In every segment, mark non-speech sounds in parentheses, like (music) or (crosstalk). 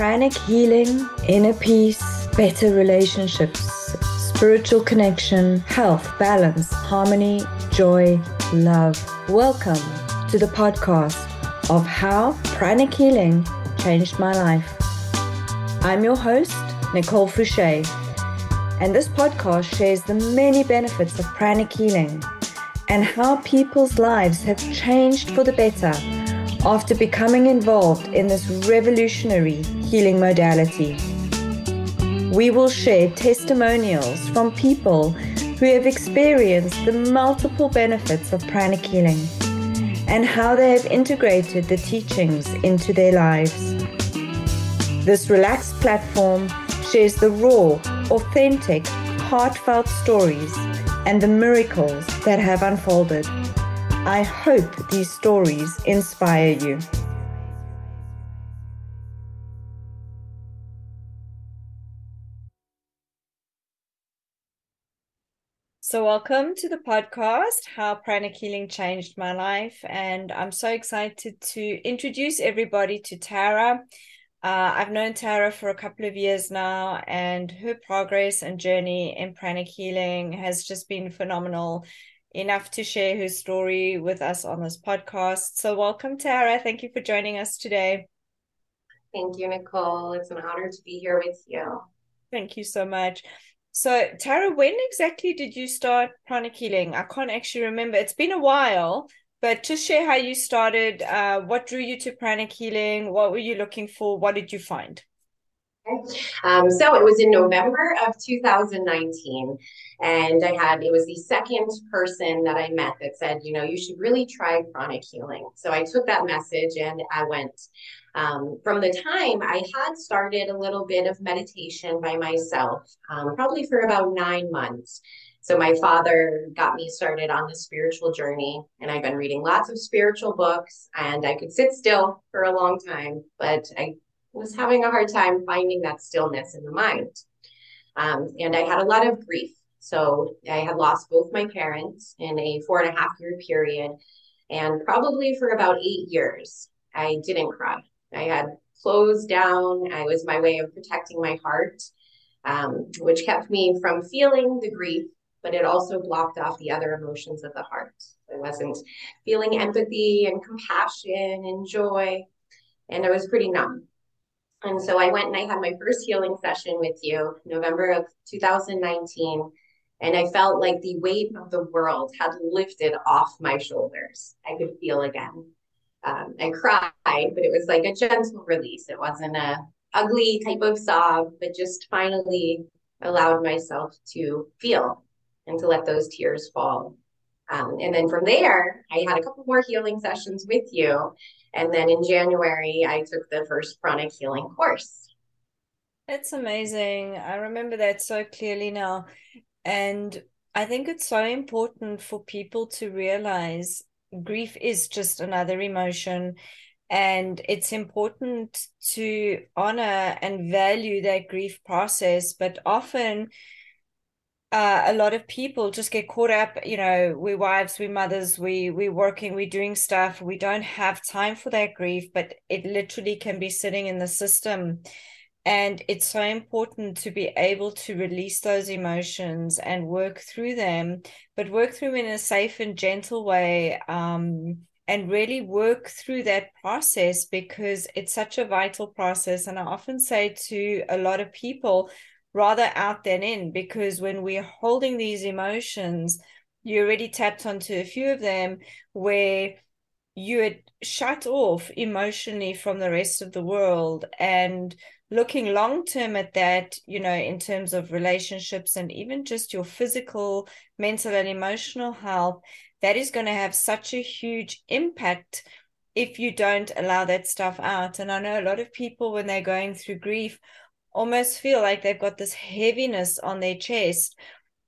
pranic healing, inner peace, better relationships, spiritual connection, health, balance, harmony, joy, love. Welcome to the podcast of how pranic healing changed my life. I'm your host, Nicole Fouché, and this podcast shares the many benefits of pranic healing and how people's lives have changed for the better after becoming involved in this revolutionary healing modality. We will share testimonials from people who have experienced the multiple benefits of pranic healing and how they have integrated the teachings into their lives. This relaxed platform shares the raw, authentic, heartfelt stories and the miracles that have unfolded. I hope these stories inspire you. So, welcome to the podcast, How Pranic Healing Changed My Life. And I'm so excited to introduce everybody to Tara. Uh, I've known Tara for a couple of years now, and her progress and journey in pranic healing has just been phenomenal enough to share her story with us on this podcast. So, welcome, Tara. Thank you for joining us today. Thank you, Nicole. It's an honor to be here with you. Thank you so much. So, Tara, when exactly did you start pranic healing? I can't actually remember. It's been a while, but just share how you started. Uh, what drew you to pranic healing? What were you looking for? What did you find? Um, so it was in November of 2019, and I had it was the second person that I met that said, you know, you should really try pranic healing. So I took that message and I went. Um, from the time I had started a little bit of meditation by myself, um, probably for about nine months. So my father got me started on the spiritual journey, and I've been reading lots of spiritual books, and I could sit still for a long time, but I was having a hard time finding that stillness in the mind. Um, and I had a lot of grief. So I had lost both my parents in a four and a half year period. And probably for about eight years, I didn't cry. I had closed down. I was my way of protecting my heart, um, which kept me from feeling the grief, but it also blocked off the other emotions of the heart. I wasn't feeling empathy and compassion and joy. And I was pretty numb. And so I went and I had my first healing session with you, November of 2019. And I felt like the weight of the world had lifted off my shoulders. I could feel again. Um, I cried, but it was like a gentle release. It wasn't a ugly type of sob, but just finally allowed myself to feel and to let those tears fall. Um, and then from there, I had a couple more healing sessions with you. And then in January, I took the first pranic healing course. That's amazing. I remember that so clearly now. And I think it's so important for people to realize grief is just another emotion. And it's important to honor and value that grief process. But often, uh, a lot of people just get caught up you know we wives we mothers we we working we're doing stuff. We don't have time for that grief but it literally can be sitting in the system. And it's so important to be able to release those emotions and work through them but work through in a safe and gentle way um, and really work through that process because it's such a vital process. And i often say to a lot of people rather out than in because when we're holding these emotions you already tapped onto a few of them where you had shut off emotionally from the rest of the world and looking long term at that you know in terms of relationships and even just your physical mental and emotional health that is going to have such a huge impact if you don't allow that stuff out. And i know a lot of people when they're going through grief almost feel like they've got this heaviness on their chest.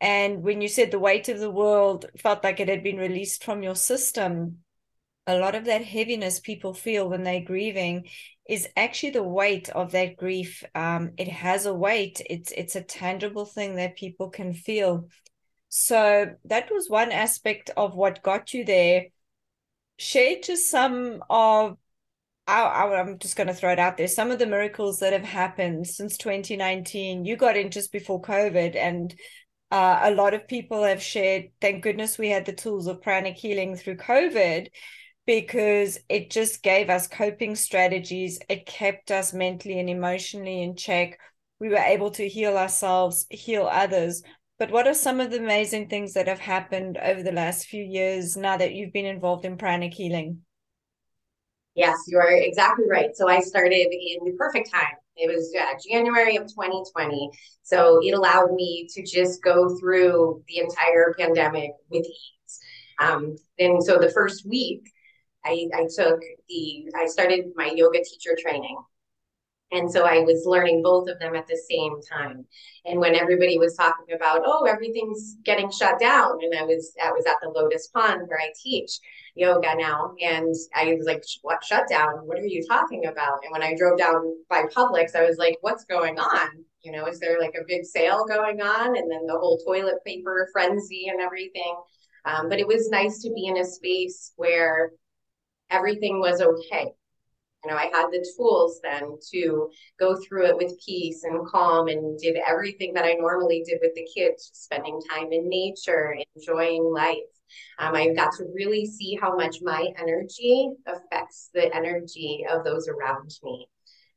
And when you said the weight of the world felt like it had been released from your system, a lot of that heaviness people feel when they're grieving is actually the weight of that grief. Um, it has a weight. It's it's a tangible thing that people can feel. So that was one aspect of what got you there. Share just some of I, am just going to throw it out there. Some of the miracles that have happened since 2019, you got in just before COVID, and uh, a lot of people have shared. Thank goodness we had the tools of pranic healing through COVID because it just gave us coping strategies. It kept us mentally and emotionally in check. We were able to heal ourselves, heal others. But what are some of the amazing things that have happened over the last few years now that you've been involved in pranic healing? Yes, you are exactly right. So I started in the perfect time. It was January of 2020. So it allowed me to just go through the entire pandemic with ease. Um, and so the first week, I, I took the, I started my yoga teacher training. And so I was learning both of them at the same time. And when everybody was talking about, oh, everything's getting shut down, and I was I was at the Lotus Pond where I teach yoga now, and I was like, what shut down? What are you talking about? And when I drove down by Publix, I was like, what's going on? You know, is there like a big sale going on? And then the whole toilet paper frenzy and everything. Um, but it was nice to be in a space where everything was okay you know, I had the tools then to go through it with peace and calm and did everything that I normally did with the kids, spending time in nature, enjoying life. Um, I got to really see how much my energy affects the energy of those around me.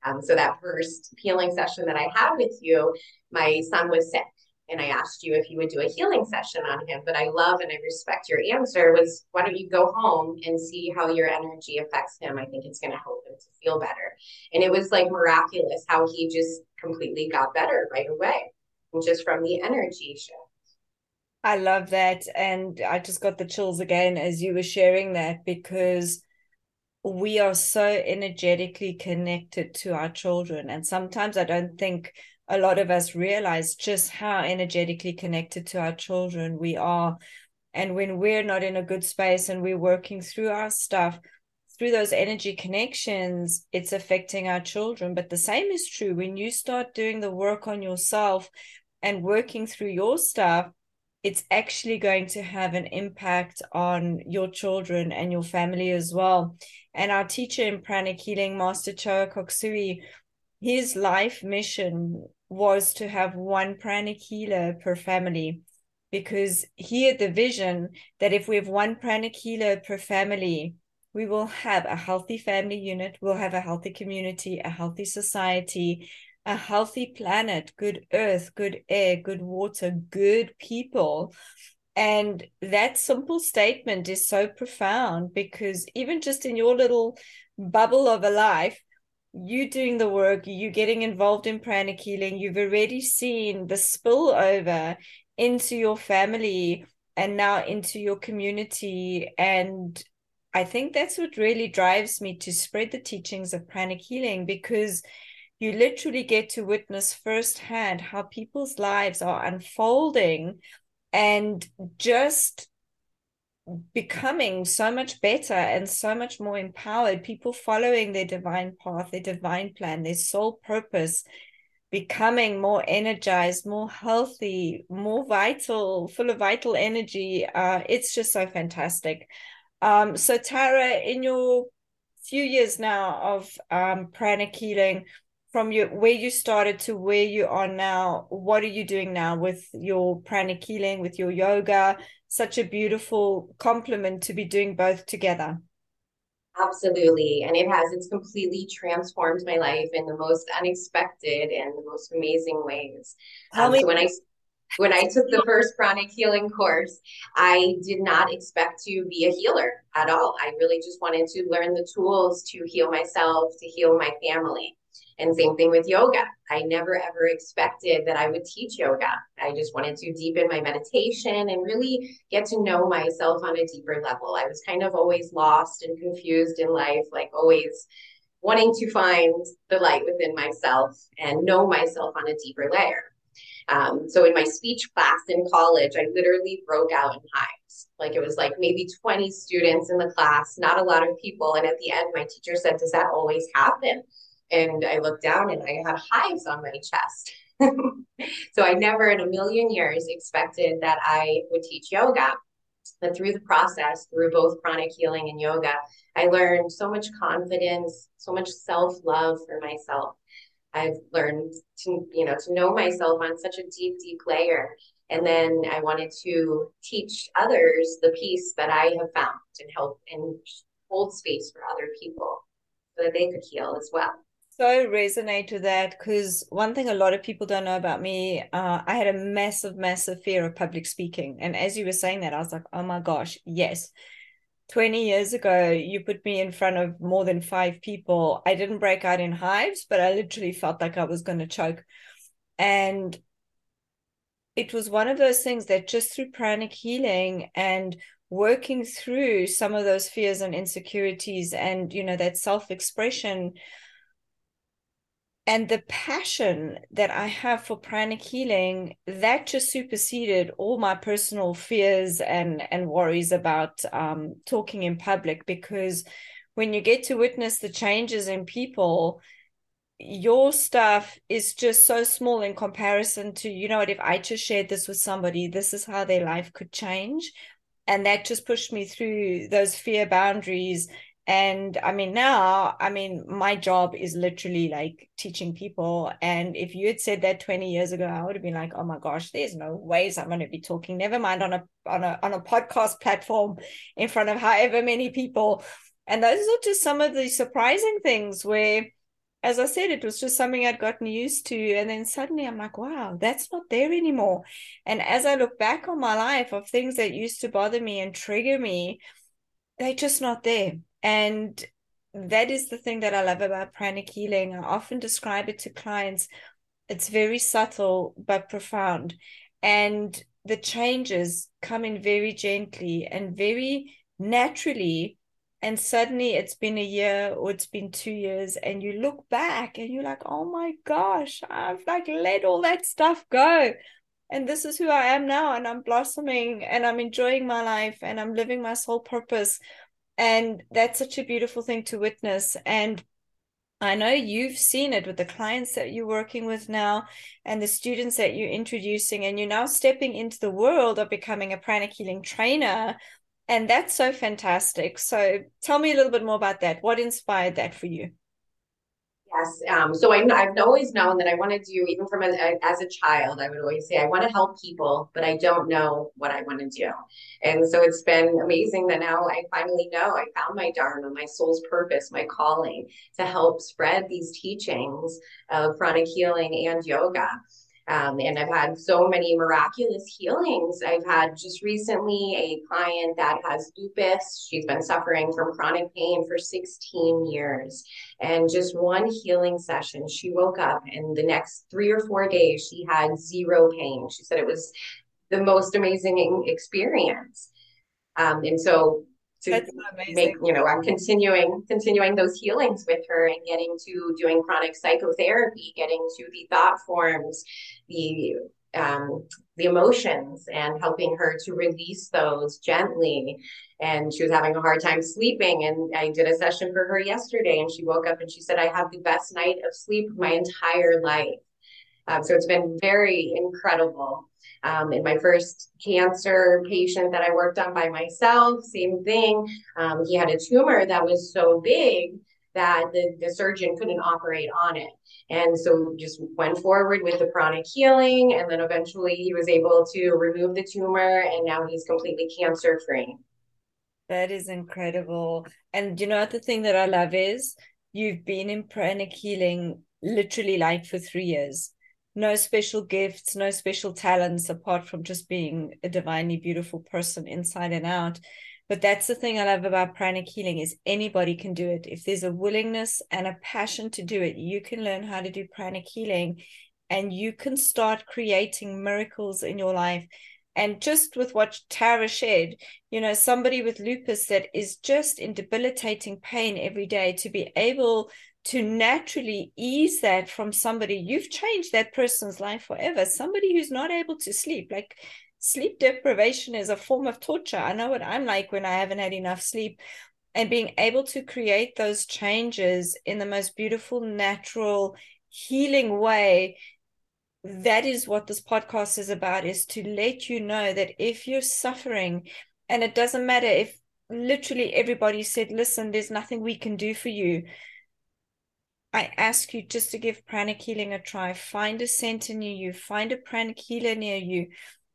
Um, so that first healing session that I had with you, my son was sick and I asked you if you would do a healing session on him. But I love and I respect your answer was why don't you go home and see how your energy affects him? I think it's going to help him to feel better. And it was like miraculous how he just completely got better right away, just from the energy shift. I love that. And I just got the chills again as you were sharing that because we are so energetically connected to our children. And sometimes I don't think a lot of us realize just how energetically connected to our children we are. And when we're not in a good space and we're working through our stuff, through those energy connections, it's affecting our children. But the same is true when you start doing the work on yourself and working through your stuff, it's actually going to have an impact on your children and your family as well. And our teacher in pranic healing, Master Choa Kok Sui, his life mission was to have one pranic healer per family because he had the vision that if we have one pranic healer per family, we will have a healthy family unit, we'll have a healthy community, a healthy society, a healthy planet, good earth, good air, good water, good people. And that simple statement is so profound because even just in your little bubble of a life, you doing the work, you getting involved in pranic healing, you've already seen the spillover into your family and now into your community. And I think that's what really drives me to spread the teachings of pranic healing because you literally get to witness firsthand how people's lives are unfolding and just becoming so much better and so much more empowered. People following their divine path their divine plan their soul purpose becoming more energized more healthy more vital full of vital energy uh, it's just so fantastic. Um, so tara in your few years now of um, pranic healing from your where you started to where you are now what are you doing now with your pranic healing with your yoga such a beautiful complement to be doing both together absolutely and it has it's completely transformed my life in the most unexpected and the most amazing ways um, so when i when I took the first pranic healing course, I did not expect to be a healer at all. I really just wanted to learn the tools to heal myself, to heal my family. And same thing with yoga. I never ever expected that I would teach yoga. I just wanted to deepen my meditation and really get to know myself on a deeper level. I was kind of always lost and confused in life, like always wanting to find the light within myself and know myself on a deeper layer. Um, so in my speech class in college, I literally broke out in hives. Like it was like maybe 20 students in the class, not a lot of people. And at the end, my teacher said, Does that always happen? And I looked down and I had hives on my chest. (laughs) so I never in a million years expected that I would teach yoga. But through the process, through both pranic healing and yoga, I learned so much confidence, so much self love for myself. I've learned to, you know, to know myself on such a deep, deep layer. And then I wanted to teach others the peace that I have found and help and hold space for other people so that they could heal as well so resonate with that because one thing a lot of people don't know about me, uh, I had a massive, massive fear of public speaking. And as you were saying that, I was like, oh my gosh, yes. 20 years ago, you put me in front of more than five people. I didn't break out in hives, but I literally felt like I was going to choke. And it was one of those things that just through pranic healing and working through some of those fears and insecurities and, you know, that self expression and the passion that I have for pranic healing that just superseded all my personal fears and and worries about um, talking in public because when you get to witness the changes in people your stuff is just so small in comparison to you know what if I just shared this with somebody this is how their life could change. And that just pushed me through those fear boundaries and i mean now i mean my job is literally like teaching people. And if you had said that 20 years ago i would have been like oh my gosh there's no ways i'm going to be talking. Never mind on a on a on a podcast platform in front of however many people. And those are just some of the surprising things where as i said it was just something i'd gotten used to. And then suddenly i'm like wow that's not there anymore. And as i look back on my life of things that used to bother me and trigger me they're just not there and that is the thing that I love about pranic healing. I often describe it to clients. It's very subtle but profound. And the changes come in very gently and very naturally. And suddenly it's been a year or it's been two years, and you look back and you're like, oh my gosh, I've like let all that stuff go. And this is who I am now. And I'm blossoming and I'm enjoying my life and I'm living my soul purpose and that's such a beautiful thing to witness and I know you've seen it with the clients that you're working with now and the students that you're introducing, and you're now stepping into the world of becoming a pranic healing trainer. And that's so fantastic. So tell me a little bit more about that. What inspired that for you? Yes. Um, so I, have always known that I want to do, even from a, as a child, I would always say, I want to help people, but I don't know what I want to do. And so it's been amazing that now I finally know I found my Dharma, my soul's purpose, my calling to help spread these teachings of pranic healing and yoga. Um, and I've had so many miraculous healings. I've had just recently a client that has lupus. She's been suffering from chronic pain for 16 years. And just one healing session, she woke up, and the next three or four days, she had zero pain. She said it was the most amazing experience. Um, and so to make you know i'm continuing continuing those healings with her and getting to doing pranic psychotherapy getting to the thought forms the um, the emotions and helping her to release those gently. And she was having a hard time sleeping and i did a session for her yesterday and she woke up and she said i have the best night of sleep my entire life um, so it's been very incredible um, in my first cancer patient that I worked on by myself, same thing. Um, he had a tumor that was so big that the, the surgeon couldn't operate on it. And so just went forward with the pranic healing. And then eventually he was able to remove the tumor and now he's completely cancer free. That is incredible. And you know what the thing that I love is you've been in pranic healing literally like for three years no special gifts, no special talents apart from just being a divinely beautiful person inside and out. But that's the thing I love about pranic healing is anybody can do it. If there's a willingness and a passion to do it, you can learn how to do pranic healing and you can start creating miracles in your life. And just with what Tara shared, you know, somebody with lupus that is just in debilitating pain every day to be able to naturally ease that from somebody. You've changed that person's life forever. Somebody who's not able to sleep like sleep deprivation is a form of torture. I know what i'm like when i haven't had enough sleep. And being able to create those changes in the most beautiful natural healing way that is what this podcast is about is to let you know that if you're suffering And it doesn't matter if literally everybody said, listen, there's nothing we can do for you. I ask you just to give pranic healing a try. Find a center near you, find a pranic healer near you.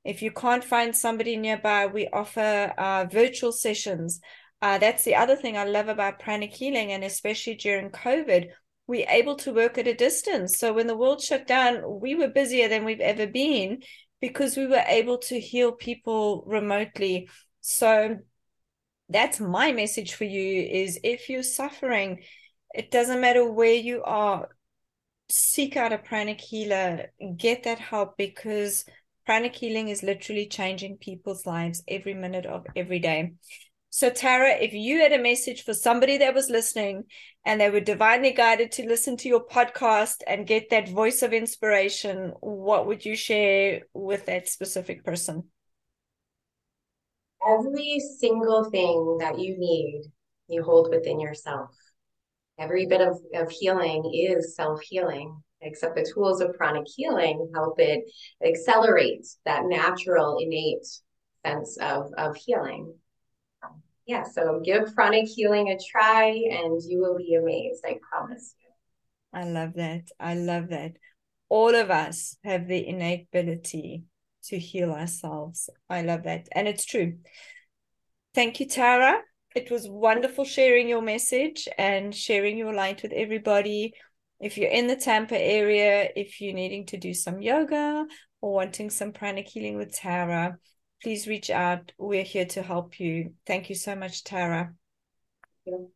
If you can't find somebody nearby, we offer uh, virtual sessions. Uh, that's the other thing I love about pranic healing, and especially during COVID, we're able to work at a distance. So when the world shut down, we were busier than we've ever been because we were able to heal people remotely. So that's my message for you is if you're suffering, it doesn't matter where you are, seek out a pranic healer, get that help because pranic healing is literally changing people's lives every minute of every day. So, Tara, if you had a message for somebody that was listening and they were divinely guided to listen to your podcast and get that voice of inspiration, what would you share with that specific person? Every single thing that you need, you hold within yourself. Every bit of, of healing is self healing, except the tools of pranic healing help it accelerate that natural, innate sense of, of healing yeah, so give pranic healing a try and you will be amazed. I promise you. I love that. I love that. All of us have the innate ability to heal ourselves. I love that. And it's true. Thank you, Tara. It was wonderful sharing your message and sharing your light with everybody. If you're in the Tampa area, if you're needing to do some yoga or wanting some pranic healing with Tara, please reach out. We're here to help you. Thank you so much, Tara. You.